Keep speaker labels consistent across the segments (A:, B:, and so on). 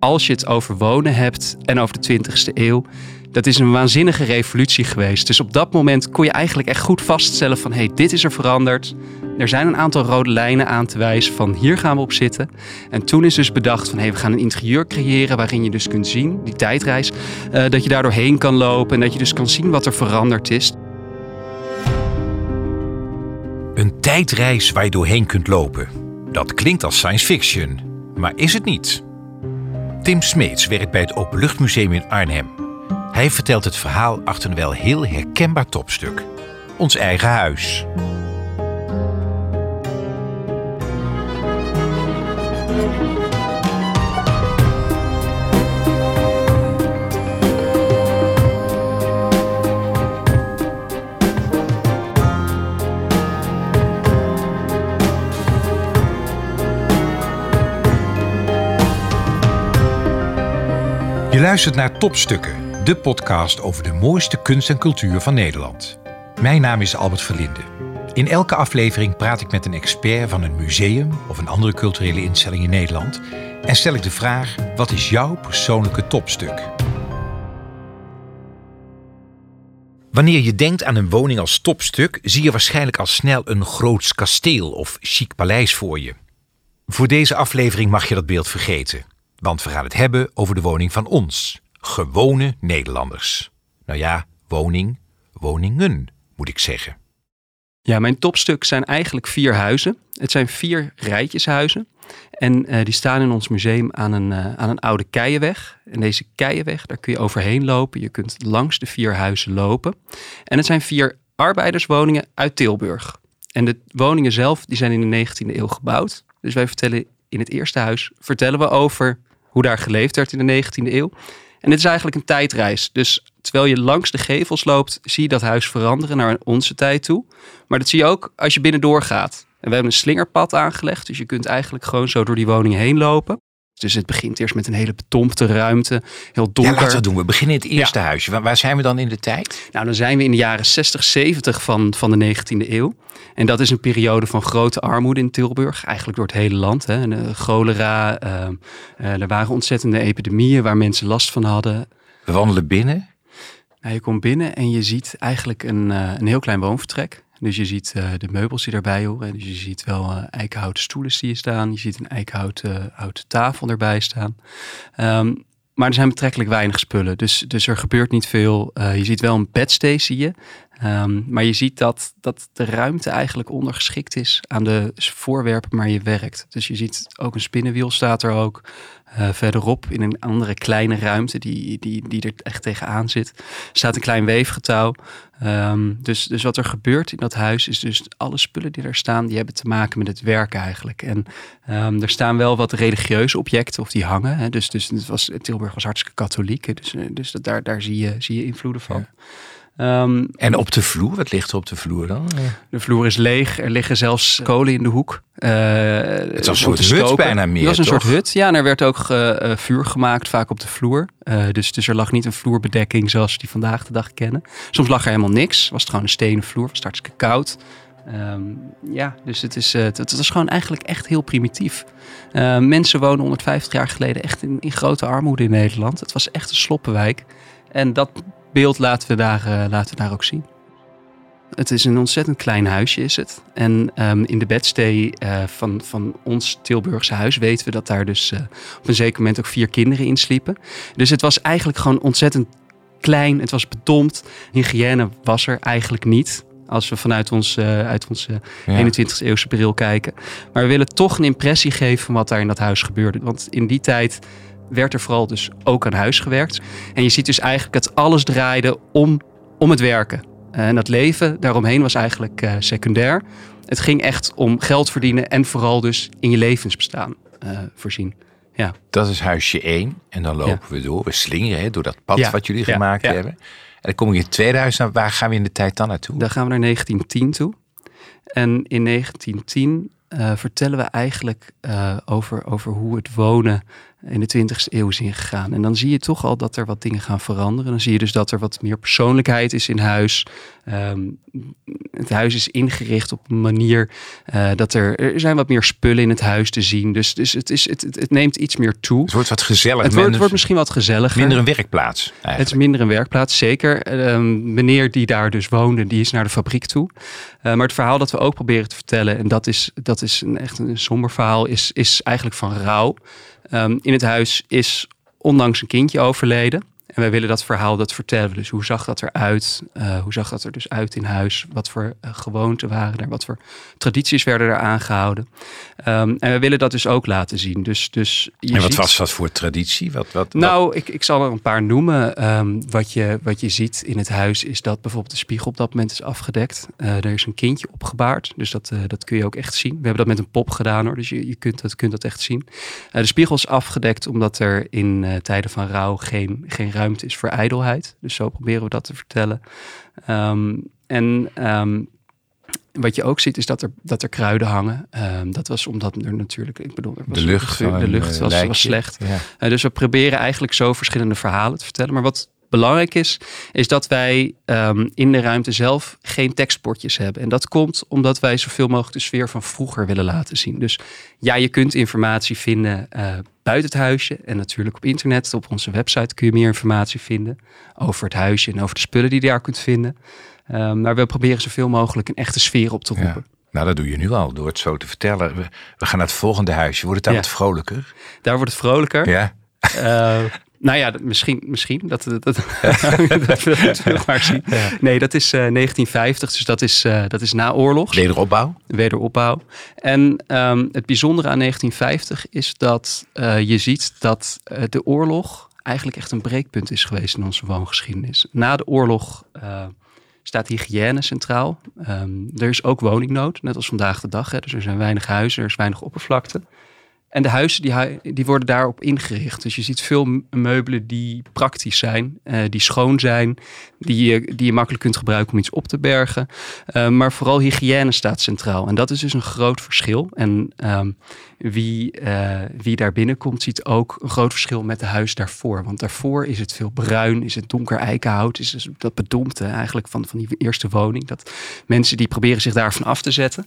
A: als je het over wonen hebt en over de 20ste eeuw, dat is een waanzinnige revolutie geweest. Dus op dat moment kon je eigenlijk echt goed vaststellen van hé, hey, dit is er veranderd. Er zijn een aantal rode lijnen aan te wijzen van hier gaan we op zitten. En toen is dus bedacht van hé, hey, we gaan een interieur creëren waarin je dus kunt zien, die tijdreis, uh, dat je daar doorheen kan lopen en dat je dus kan zien wat er veranderd is.
B: Een tijdreis waar je doorheen kunt lopen. Dat klinkt als science fiction, maar is het niet. Tim Smeets werkt bij het Openluchtmuseum in Arnhem. Hij vertelt het verhaal achter een wel heel herkenbaar topstuk: ons eigen huis. Je luistert naar Topstukken, de podcast over de mooiste kunst en cultuur van Nederland. Mijn naam is Albert Verlinde. In elke aflevering praat ik met een expert van een museum of een andere culturele instelling in Nederland en stel ik de vraag: wat is jouw persoonlijke topstuk? Wanneer je denkt aan een woning als topstuk, zie je waarschijnlijk al snel een groots kasteel of chic paleis voor je. Voor deze aflevering mag je dat beeld vergeten. Want we gaan het hebben over de woning van ons, gewone Nederlanders. Nou ja, woning, woningen, moet ik zeggen.
A: Ja, mijn topstuk zijn eigenlijk vier huizen. Het zijn vier rijtjeshuizen. En uh, die staan in ons museum aan een, uh, aan een oude keienweg. En deze keienweg, daar kun je overheen lopen. Je kunt langs de vier huizen lopen. En het zijn vier arbeiderswoningen uit Tilburg. En de woningen zelf die zijn in de 19e eeuw gebouwd. Dus wij vertellen in het eerste huis vertellen we over hoe daar geleefd werd in de 19e eeuw. En dit is eigenlijk een tijdreis. Dus terwijl je langs de gevels loopt, zie je dat huis veranderen naar onze tijd toe. Maar dat zie je ook als je binnendoor gaat. En we hebben een slingerpad aangelegd, dus je kunt eigenlijk gewoon zo door die woning heen lopen. Dus het begint eerst met een hele betompte ruimte, heel donker.
B: Ja, laten we doen. We beginnen in het eerste huisje. Waar, waar, zijn we dan in de tijd?
A: Nou, dan zijn we in de jaren 60, 70 van, van de 19e eeuw. En dat is een periode van grote armoede in Tilburg, eigenlijk door het hele land. Hè. En, uh, cholera, uh, uh, er waren ontzettende epidemieën waar mensen last van hadden.
B: We wandelen binnen.
A: Nou, je komt binnen en je ziet eigenlijk een, een heel klein woonvertrek. Dus je ziet uh, de meubels die daarbij horen. Dus je ziet wel uh, eikenhouten stoelen die staan. Je ziet een eikenhouten houten tafel erbij staan. Um, maar er zijn betrekkelijk weinig spullen. Dus, dus er gebeurt niet veel. Je ziet wel een bedstee, zie je. Um, maar je ziet dat, dat de ruimte eigenlijk ondergeschikt is aan de voorwerpen waar je werkt. Dus je ziet ook een spinnenwiel staat er ook. Uh, verderop in een andere kleine ruimte die, die, die er echt tegenaan zit, staat een klein weefgetouw. Um, dus, dus wat er gebeurt in dat huis is dus alle spullen die er staan, die hebben te maken met het werk eigenlijk. En um, er staan wel wat religieuze objecten of die hangen. Hè. Dus, dus het was, Tilburg was hartstikke katholiek. Dus, dus dat, daar, daar zie, je, zie je invloeden van.
B: Um, en op de vloer, wat ligt er op de vloer dan?
A: De vloer is leeg, er liggen zelfs kolen in de hoek.
B: Uh, het was een soort hut bijna meer,
A: Het was een
B: toch?
A: soort hut, ja. En er werd ook uh, vuur gemaakt, vaak op de vloer. Uh, dus, dus er lag niet een vloerbedekking zoals we die vandaag de dag kennen. Soms lag er helemaal niks, was het gewoon een stenen vloer, was het hartstikke koud. Um, ja, dus het, is, het, het was gewoon eigenlijk echt heel primitief. mensen wonen 150 jaar geleden echt in, in grote armoede in Nederland. Het was echt een sloppenwijk. En dat beeld laten we daar, uh, laten we daar ook zien. Het is een ontzettend klein huisje is het. En um, in de bedstee uh, van, van ons Tilburgse huis weten we dat daar dus uh, op een zeker moment ook vier kinderen in sliepen. Dus het was eigenlijk gewoon ontzettend klein. Het was bedompt. Hygiëne was er eigenlijk niet. Als we vanuit ons, uh, uit onze ja. 21e eeuwse bril kijken. Maar we willen toch een impressie geven van wat daar in dat huis gebeurde. Want in die tijd werd er vooral dus ook aan huis gewerkt. En je ziet dus eigenlijk dat alles draaide om, om het werken. En dat leven daaromheen was eigenlijk uh, secundair. Het ging echt om geld verdienen en vooral dus in je levensbestaan uh, voorzien. Ja.
B: Dat is huisje 1 en dan lopen ja. we door. We slingeren hè, door dat pad ja. wat jullie gemaakt hebben. En dan kom ik in 2000. Waar gaan we in de tijd dan naartoe?
A: Dan gaan we naar 1910 toe. En in 1910 uh, vertellen we eigenlijk over, over hoe het wonen in de 20e eeuw is ingegaan. En dan zie je toch al dat er wat dingen gaan veranderen. Dan zie je dus dat er wat meer persoonlijkheid is in huis. Ehm, het huis is ingericht op een manier uh, dat er, er zijn wat meer spullen in het huis te zien. Dus, dus het, is, het, het, neemt iets meer toe.
B: Het wordt wat gezellig.
A: Het wordt, wordt misschien wat gezelliger.
B: Minder een werkplaats. Eigenlijk.
A: Het is minder een werkplaats, zeker. Um, meneer die daar dus woonde, die is naar de fabriek toe. Uh, maar het verhaal dat we ook proberen te vertellen, en dat is, dat is een, echt een somber verhaal, is, is eigenlijk van rouw. Um, in het huis is onlangs een kindje overleden. En wij willen dat verhaal dat vertellen. Dus hoe zag dat eruit? Uh, hoe zag dat er dus uit in huis? Wat voor uh, gewoonten waren er? Wat voor tradities werden er aangehouden? Um, en we willen dat dus ook laten zien. Dus, dus
B: je en wat was dat voor traditie? Wat, wat,
A: nou, wat? Ik, ik zal er een paar noemen. Um, wat, je, wat je ziet in het huis is dat bijvoorbeeld de spiegel op dat moment is afgedekt. Uh, er is een kindje opgebaard. Dus dat, dat kun je ook echt zien. We hebben dat met een pop gedaan hoor. Dus je, je kunt, dat, kunt dat echt zien. de spiegel is afgedekt omdat er in tijden van rouw geen, geen ruimte is voor ijdelheid. Dus zo proberen we dat te vertellen. Um, en um, wat je ook ziet is dat er, dat er kruiden hangen. Um, dat was omdat er natuurlijk, ik bedoel, er was
B: de lucht,
A: de, de lucht was, was, slecht. Ja. Uh, dus we proberen eigenlijk zo verschillende verhalen te vertellen. Maar wat belangrijk is, is dat wij um, in de ruimte zelf geen tekstbordjes hebben. En dat komt omdat wij zoveel mogelijk de sfeer van vroeger willen laten zien. Dus ja, je kunt informatie vinden uh, buiten het huisje en natuurlijk op internet. Op onze website kun je meer informatie vinden over het huisje en over de spullen die je daar kunt vinden. Um, maar we proberen zoveel mogelijk een echte sfeer op te roepen.
B: Ja. Nou, dat doe je nu al door het zo te vertellen. We, we gaan naar het volgende huisje. Wordt het daar ja. wat vrolijker?
A: Daar wordt het vrolijker.
B: Ja.
A: Uh, nou ja, misschien, misschien dat, dat, dat, dat we maar zien. Nee, dat is uh, 1950, dus dat is, uh, dat is naoorlogs.
B: Wederopbouw.
A: Wederopbouw. En um, het bijzondere aan 1950 is dat uh, je ziet dat de oorlog eigenlijk echt een breekpunt is geweest in onze woongeschiedenis. Na de oorlog staat hygiëne centraal. Um, er is ook woningnood, net als vandaag de dag. Hè. Dus er zijn weinig huizen, er is weinig oppervlakte. En de huizen die, die worden daarop ingericht. Dus je ziet veel meubelen die praktisch zijn, uh, die schoon zijn, die je, die je makkelijk kunt gebruiken om iets op te bergen. Uh, maar vooral hygiëne staat centraal. En dat is dus een groot verschil. En um, wie, uh, wie daar binnenkomt, ziet ook een groot verschil met de huis daarvoor. Want daarvoor is het veel bruin, is het donker eikenhout, is dat bedompte eigenlijk van, van die eerste woning. Dat mensen die proberen zich daarvan af te zetten.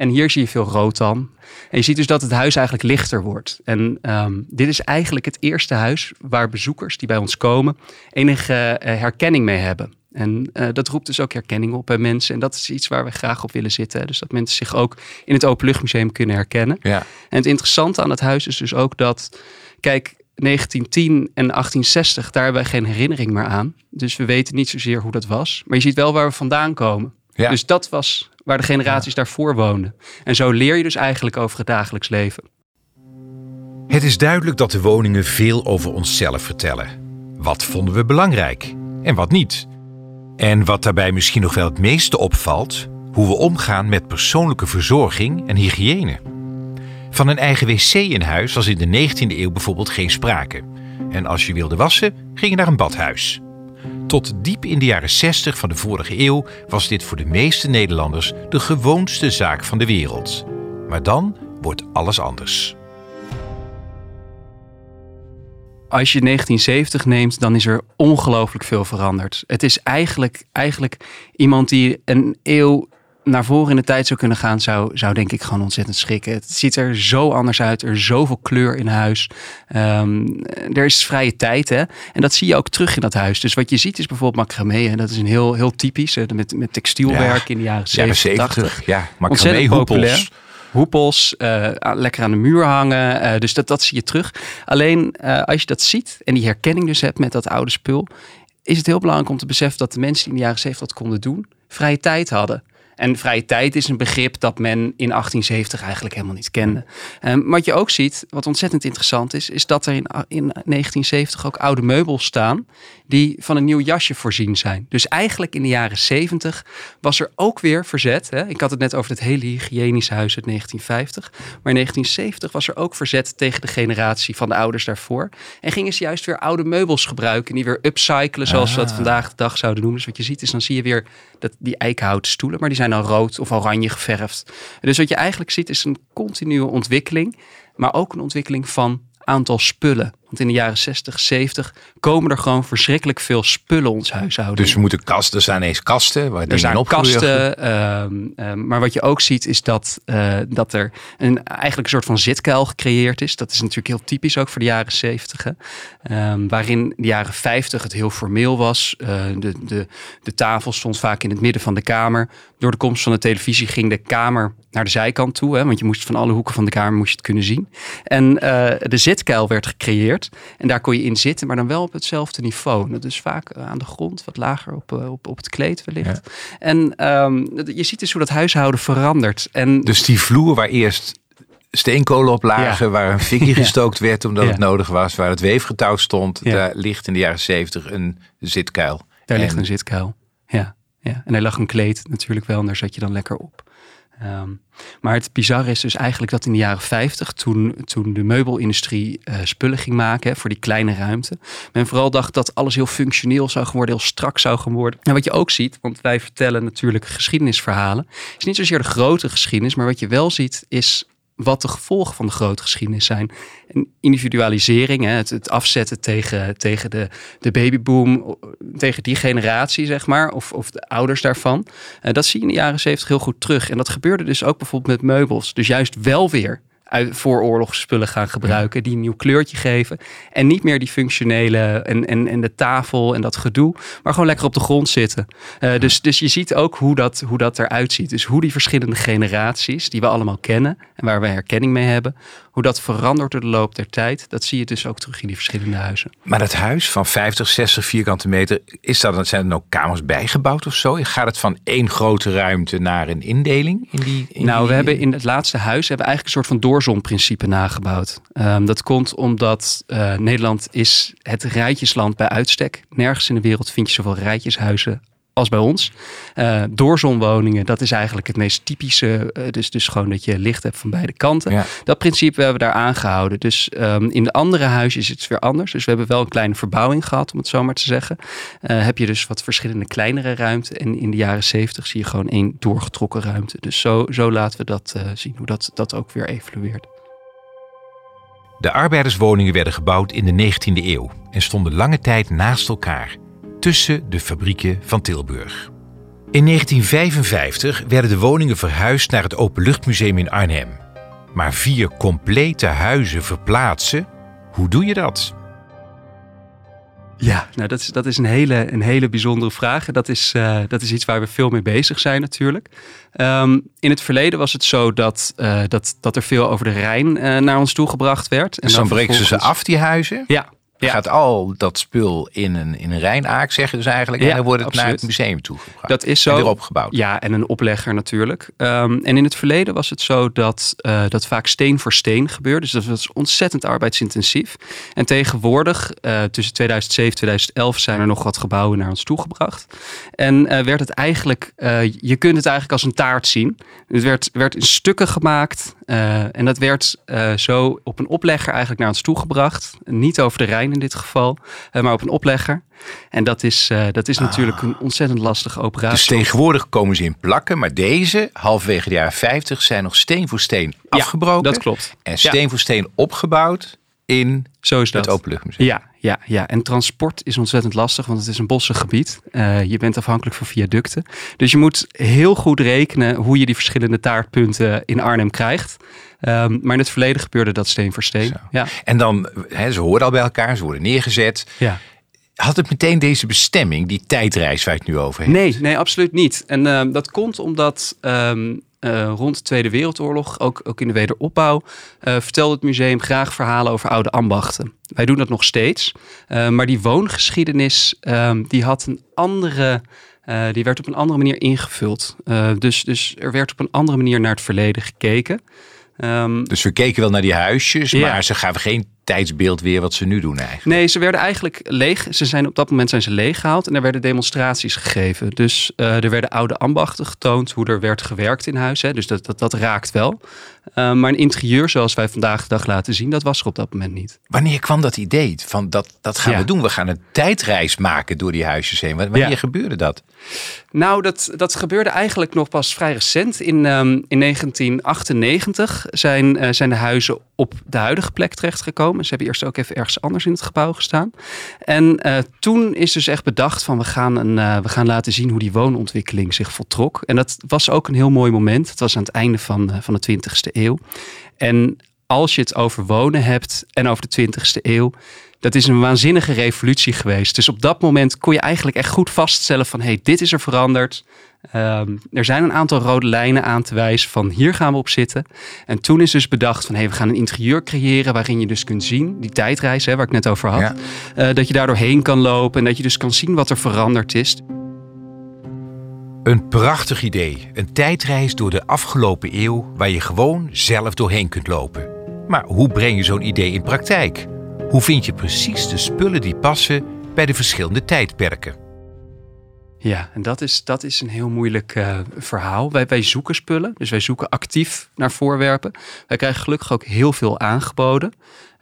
A: En hier zie je veel rood dan. En je ziet dus dat het huis eigenlijk lichter wordt. En um, dit is eigenlijk het eerste huis waar bezoekers die bij ons komen enige uh, herkenning mee hebben. En uh, dat roept dus ook herkenning op bij mensen. En dat is iets waar we graag op willen zitten. Dus dat mensen zich ook in het Openluchtmuseum kunnen herkennen.
B: Ja.
A: En het interessante aan het huis is dus ook dat, kijk, 1910 en 1860, daar hebben wij geen herinnering meer aan. Dus we weten niet zozeer hoe dat was. Maar je ziet wel waar we vandaan komen.
B: Ja.
A: Dus dat was waar de generaties daarvoor woonden. En zo leer je dus eigenlijk over het dagelijks leven.
B: Het is duidelijk dat de woningen veel over onszelf vertellen. Wat vonden we belangrijk en wat niet? En wat daarbij misschien nog wel het meeste opvalt, hoe we omgaan met persoonlijke verzorging en hygiëne. Van een eigen wc in huis was in de 19e eeuw bijvoorbeeld geen sprake. En als je wilde wassen, ging je naar een badhuis. Tot diep in de jaren 60 van de vorige eeuw was dit voor de meeste Nederlanders de gewoonste zaak van de wereld. Maar dan wordt alles anders.
A: Als je 1970 neemt, dan is er ongelooflijk veel veranderd. Het is eigenlijk, eigenlijk iemand die een eeuw naar voren in de tijd zou kunnen gaan, zou, zou denk ik gewoon ontzettend schrikken. Het ziet er zo anders uit. Er is zoveel kleur in huis. Um, er is vrije tijd. Hè? En dat zie je ook terug in dat huis. Dus wat je ziet is bijvoorbeeld macramé. En dat is een heel, heel typisch. Hè? Met, met textielwerk ja, in de jaren 70, 80.
B: Ja, macramé, hoepels.
A: Hoepels, uh, lekker aan de muur hangen. Uh, dus dat, dat zie je terug. Alleen uh, als je dat ziet en die herkenning dus hebt met dat oude spul... is het heel belangrijk om te beseffen dat de mensen die in de jaren 70 dat konden doen... vrije tijd hadden. En vrije tijd is een begrip dat men in 1870 eigenlijk helemaal niet kende. Um, wat je ook ziet, wat ontzettend interessant is, is dat er in, in 1970 ook oude meubels staan die van een nieuw jasje voorzien zijn. Dus eigenlijk in de jaren 70 was er ook weer verzet. Hè? Ik had het net over het hele hygiënische huis uit 1950. Maar in 1970 was er ook verzet tegen de generatie van de ouders daarvoor. En gingen ze juist weer oude meubels gebruiken en die weer upcyclen, zoals ah. we dat vandaag de dag zouden noemen. Dus wat je ziet is, dan zie je weer dat, die eikenhouten stoelen, maar die zijn dan rood of oranje geverfd. Dus wat je eigenlijk ziet is een continue ontwikkeling, maar ook een ontwikkeling van aantal spullen. Want in de jaren 60, 70 komen er gewoon verschrikkelijk veel spullen ons huishouden.
B: Dus we moeten kasten, er staan eens kasten waar
A: er zijn kasten. ehm, ehm, maar wat je ook ziet is dat, eh, dat er een, eigenlijk een soort van zitkuil gecreëerd is. Dat is natuurlijk heel typisch ook voor de jaren 70. Hè. Ehm, waarin de jaren 50 het heel formeel was. Eh, de, de, de tafel stond vaak in het midden van de kamer. Door de komst van de televisie ging de kamer naar de zijkant toe. Hè, want je moest van alle hoeken van de kamer moest je het kunnen zien. En eh, de zitkuil werd gecreëerd. En daar kon je in zitten, maar dan wel op hetzelfde niveau. Dat is vaak eh, aan de grond, wat lager op, eh, op, op het kleed wellicht. En ehm, je ziet dus hoe dat huishouden verandert. En
B: Dus die vloer waar eerst steenkolen op lagen, waar een fikkie gestookt werd omdat
A: Ja.
B: het nodig was, waar het weefgetouw stond, daar ligt in de jaren zeventig een zitkuil.
A: daar ligt
B: En-
A: een zitkuil. Ja, ja. En er lag een kleed natuurlijk wel en daar zat je dan lekker op. Ehm, maar het bizarre is dus eigenlijk dat in de jaren 50, toen, toen de meubelindustrie eh, spullen ging maken voor die kleine ruimte, men vooral dacht dat alles heel functioneel zou worden, heel strak zou worden. En wat je ook ziet, want wij vertellen natuurlijk geschiedenisverhalen, is niet zozeer de grote geschiedenis, maar wat je wel ziet is wat de gevolgen van de grote geschiedenis zijn. En individualisering, hè, het, afzetten tegen, tegen de, de babyboom, tegen die generatie, zeg maar, of, of de ouders daarvan. Eh, dat zie je in de jaren zeventig heel goed terug. En dat gebeurde dus ook bijvoorbeeld met meubels. Dus juist wel weer uit vooroorlogsspullen gaan gebruiken, die een nieuw kleurtje geven. En niet meer die functionele en, en, en de tafel en dat gedoe, maar gewoon lekker op de grond zitten. Eh, dus, dus je ziet ook hoe dat, hoe dat eruit ziet. Dus hoe die verschillende generaties, die we allemaal kennen en waar we herkenning mee hebben, hoe dat verandert door de loop der tijd, dat zie je dus ook terug in die verschillende huizen.
B: Maar dat huis van 50, 60 vierkante meter, is dat, zijn er ook kamers bijgebouwd of zo? Gaat het van één grote ruimte naar een indeling? In die, in
A: nou,
B: die-
A: we hebben in het laatste huis hebben we eigenlijk een soort van doorzonprincipe nagebouwd. Ehm, dat komt omdat eh, Nederland is het rijtjesland bij uitstek. Nergens in de wereld vind je zoveel rijtjeshuizen als bij ons. Eh, doorzonwoningen, dat is eigenlijk het meest typische. eh, dus, dus gewoon dat je licht hebt van beide kanten.
B: Ja.
A: Dat principe hebben we daar aangehouden. Dus ehm, in de andere huizen is het weer anders. Dus we hebben wel een kleine verbouwing gehad, om het zo maar te zeggen. Eh, heb je dus wat verschillende kleinere ruimte. En in de jaren zeventig zie je gewoon één doorgetrokken ruimte. Dus zo, zo laten we dat zien, hoe dat, dat ook weer evolueert.
B: De arbeiderswoningen werden gebouwd in de 19e eeuw en stonden lange tijd naast elkaar, tussen de fabrieken van Tilburg. In 1955 werden de woningen verhuisd naar het Openluchtmuseum in Arnhem. Maar vier complete huizen verplaatsen, hoe doe je dat?
A: Ja, nou dat is, dat is een, hele, een hele bijzondere vraag. En dat is, eh, dat is iets waar we veel mee bezig zijn natuurlijk. Ehm, in het verleden was het zo dat, eh, dat, dat er veel over de Rijn eh, naar ons toegebracht werd. En
B: Dus dan breken ze ze af, die huizen.
A: Ja,
B: Dan
A: ja.
B: gaat al dat spul in een, in een Rijnaak, zeggen ze eigenlijk.
A: Ja,
B: en dan wordt het naar het museum toegebracht.
A: dat is
B: En
A: zo.
B: weer opgebouwd.
A: Ja, en een oplegger natuurlijk. Ehm, en in het verleden was het zo dat eh, dat vaak steen voor steen gebeurde. Dus dat was ontzettend arbeidsintensief. En tegenwoordig, eh, tussen 2007 en 2011, zijn er nog wat gebouwen naar ons toegebracht. En eh, werd het eigenlijk, je kunt het eigenlijk als een taart zien. Het werd, werd in stukken gemaakt. en dat werd zo op een oplegger eigenlijk naar ons toegebracht. Niet over de Rijn in dit geval, eh, maar op een oplegger. En dat is, eh, dat is natuurlijk een ontzettend lastige operatie.
B: Dus tegenwoordig komen ze in plakken, maar deze, halverwege de jaren 50, zijn nog steen voor steen afgebroken.
A: dat klopt.
B: En
A: Ja.
B: steen voor steen opgebouwd in
A: Zo is dat.
B: het Openluchtmuseum.
A: Ja, ja, ja. En transport is ontzettend lastig, want het is een bossig gebied. Eh, je bent afhankelijk van viaducten. Dus je moet heel goed rekenen hoe je die verschillende taartpunten in Arnhem krijgt. Ehm, maar in het verleden gebeurde dat steen voor steen.
B: Zo.
A: Ja,
B: En dan, hè, ze horen al bij elkaar, ze worden neergezet.
A: ja.
B: Had het meteen deze bestemming, die tijdreis waar het nu over hebt?
A: Nee, nee, absoluut niet. En ehm, dat komt omdat ehm, eh, rond de Tweede Wereldoorlog, ook, ook in de wederopbouw, eh, vertelde het museum graag verhalen over oude ambachten. Wij doen dat nog steeds. Eh, maar die woongeschiedenis, ehm, die had een andere. die werd op een andere manier ingevuld. Dus, dus er werd op een andere manier naar het verleden gekeken. Ehm,
B: Dus we keken wel naar die huisjes,
A: Ja.
B: maar ze gaven geen tijdsbeeld weer wat ze nu doen eigenlijk.
A: Nee, ze werden eigenlijk leeg. Ze zijn op dat moment zijn ze leeggehaald en er werden demonstraties gegeven. Dus eh, er werden oude ambachten getoond, hoe er werd gewerkt in huis. Hè. Dus dat, dat, dat raakt wel. Eh, maar een interieur zoals wij vandaag de dag laten zien, dat was er op dat moment niet.
B: Wanneer kwam dat idee van dat, dat gaan
A: Ja.
B: we doen? We gaan een tijdreis maken door die huisjes heen. Wanneer
A: Ja.
B: gebeurde dat?
A: Nou, dat, dat gebeurde eigenlijk nog pas vrij recent. In, um, in 1998 zijn, uh, zijn de huizen op de huidige plek terechtgekomen. Ze hebben eerst ook even ergens anders in het gebouw gestaan. En uh, toen is dus echt bedacht van we gaan, een, uh, we gaan laten zien hoe die woonontwikkeling zich voltrok. En dat was ook een heel mooi moment. Het was aan het einde van, van de 20e eeuw. En als je het over wonen hebt en over de 20e eeuw dat is een waanzinnige revolutie geweest. Dus op dat moment kon je eigenlijk echt goed vaststellen van... hey, dit is er veranderd. Um, er zijn een aantal rode lijnen aan te wijzen van hier gaan we op zitten. En toen is dus bedacht van hey, we gaan een interieur creëren waarin je dus kunt zien, die tijdreis hè, waar ik net over had, ja. uh, dat je daardoor heen kan lopen en dat je dus kan zien wat er veranderd is.
B: Een prachtig idee. Een tijdreis door de afgelopen eeuw waar je gewoon zelf doorheen kunt lopen. Maar hoe breng je zo'n idee in praktijk? Hoe vind je precies de spullen die passen bij de verschillende tijdperken?
A: Ja, en dat is, dat is een heel moeilijk uh, verhaal. Wij, wij zoeken spullen, dus wij zoeken actief naar voorwerpen. Wij krijgen gelukkig ook heel veel aangeboden.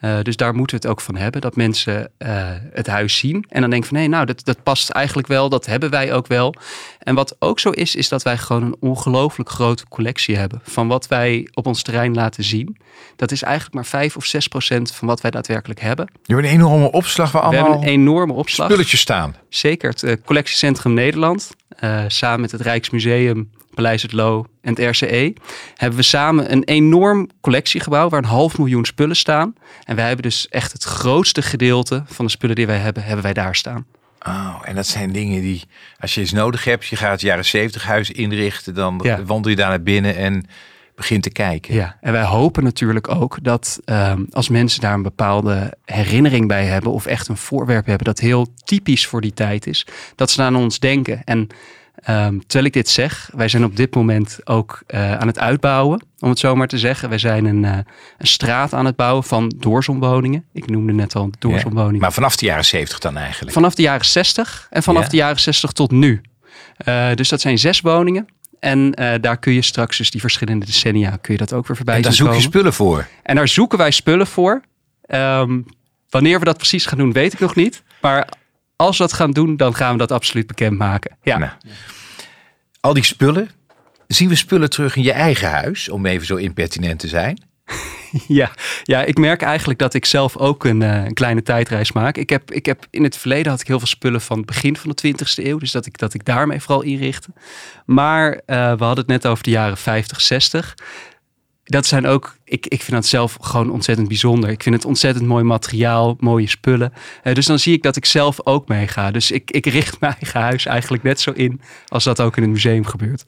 A: Uh, dus daar moeten we het ook van hebben, dat mensen uh, het huis zien. En dan denken van, nee, nou, dat, dat past eigenlijk wel, dat hebben wij ook wel. En wat ook zo is, is dat wij gewoon een ongelooflijk grote collectie hebben. Van wat wij op ons terrein laten zien. Dat is eigenlijk maar 5 of 6 procent van wat wij daadwerkelijk hebben.
B: Je hebt een enorme opslag waar allemaal
A: we hebben een enorme opslag.
B: spulletjes staan.
A: Zeker, het uh, Collectiecentrum Nederland. samen met het Rijksmuseum Paleis het Loo en het RCE, hebben we samen een enorm collectiegebouw waar een half miljoen spullen staan. En wij hebben dus echt het grootste gedeelte van de spullen die wij hebben, hebben wij daar staan.
B: Oh, en dat zijn dingen die, als je iets nodig hebt, je gaat het jaren 70 huis inrichten, dan ja. wandel je daar naar binnen en begint te kijken.
A: Ja, en wij hopen natuurlijk ook dat um, als mensen daar een bepaalde herinnering bij hebben of echt een voorwerp hebben dat heel typisch voor die tijd is, dat ze aan ons denken. En Um, terwijl ik dit zeg, wij zijn op dit moment ook uh, aan het uitbouwen, om het zo maar te zeggen. Wij zijn een, uh, een straat aan het bouwen van doorzonwoningen. Ik noemde net al doorzonwoningen. Ja,
B: maar vanaf de jaren 70 dan eigenlijk?
A: Vanaf de jaren 60 en vanaf ja. de jaren 60 tot nu. Uh, dus dat zijn zes woningen. En daar kun je straks dus die verschillende decennia, kun je dat ook weer voorbij
B: En daar zoek je spullen voor?
A: En daar zoeken wij spullen voor. Um, wanneer we dat precies gaan doen, weet ik nog niet. Maar als we dat gaan doen, dan gaan we dat absoluut bekendmaken. Ja. Nou,
B: al die spullen, zien we spullen terug in je eigen huis, om even zo impertinent te zijn?
A: Ja, ja, ik merk eigenlijk dat ik zelf ook een, uh, een, kleine tijdreis maak. Ik heb, ik heb in het verleden had ik heel veel spullen van het begin van de 20e eeuw. Dus dat ik, dat ik daarmee vooral inrichtte. Maar uh, we hadden het net over de jaren 50, 60 dat zijn ook, ik, ik vind dat zelf gewoon ontzettend bijzonder. Ik vind het ontzettend mooi materiaal, mooie spullen. Uh, dus dan zie ik dat ik zelf ook meega. Dus ik, ik richt mijn eigen huis eigenlijk net zo in als dat ook in het museum gebeurt.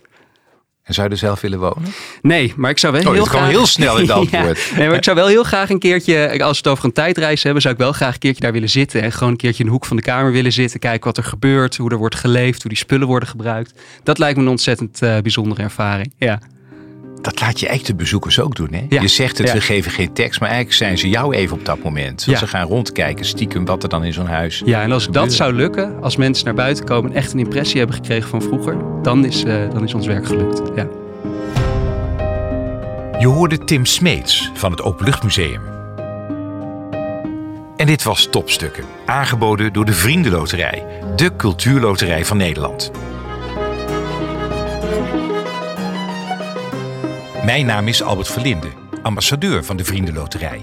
B: En zou je er zelf willen wonen?
A: Nee, maar ik zou wel oh, heel graag...
B: heel snel in het antwoord.
A: ja, nee, maar ik zou wel heel graag een keertje, als we het over een tijdreis hebben, zou ik wel graag een keertje daar willen zitten. En gewoon een keertje in de hoek van de kamer willen zitten. Kijken wat er gebeurt, hoe er wordt geleefd, hoe die spullen worden gebruikt. Dat lijkt me een ontzettend uh, bijzondere ervaring. Ja
B: dat laat je echt de bezoekers ook doen. Hè? Je zegt het, we geven geen tekst, maar eigenlijk zijn ze jou even op dat moment. Ze gaan rondkijken, stiekem wat er dan in zo'n huis
A: Ja, en als dat zou lukken, als mensen naar buiten komen en echt een impressie hebben gekregen van vroeger, dan is, uh, dan is ons werk gelukt. Ja.
B: Je hoorde Tim Smeets van het Openluchtmuseum. En dit was Topstukken, aangeboden door de Vriendenloterij, de cultuurloterij van Nederland. Mijn naam is Albert Verlinde, ambassadeur van de Vriendenloterij.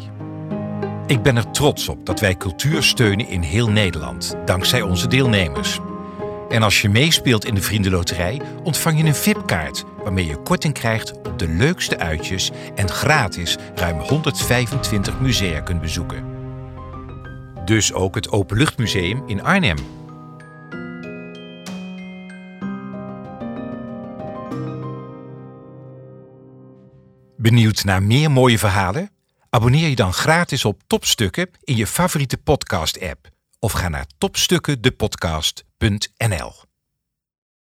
B: Ik ben er trots op dat wij cultuur steunen in heel Nederland, dankzij onze deelnemers. En als je meespeelt in de Vriendenloterij, ontvang je een VIP-kaart waarmee je korting krijgt op de leukste uitjes en gratis ruim 125 musea kunt bezoeken. Dus ook het Openluchtmuseum in Arnhem Benieuwd naar meer mooie verhalen? Abonneer je dan gratis op Topstukken in je favoriete podcast-app of ga naar topstukkendepodcast.nl.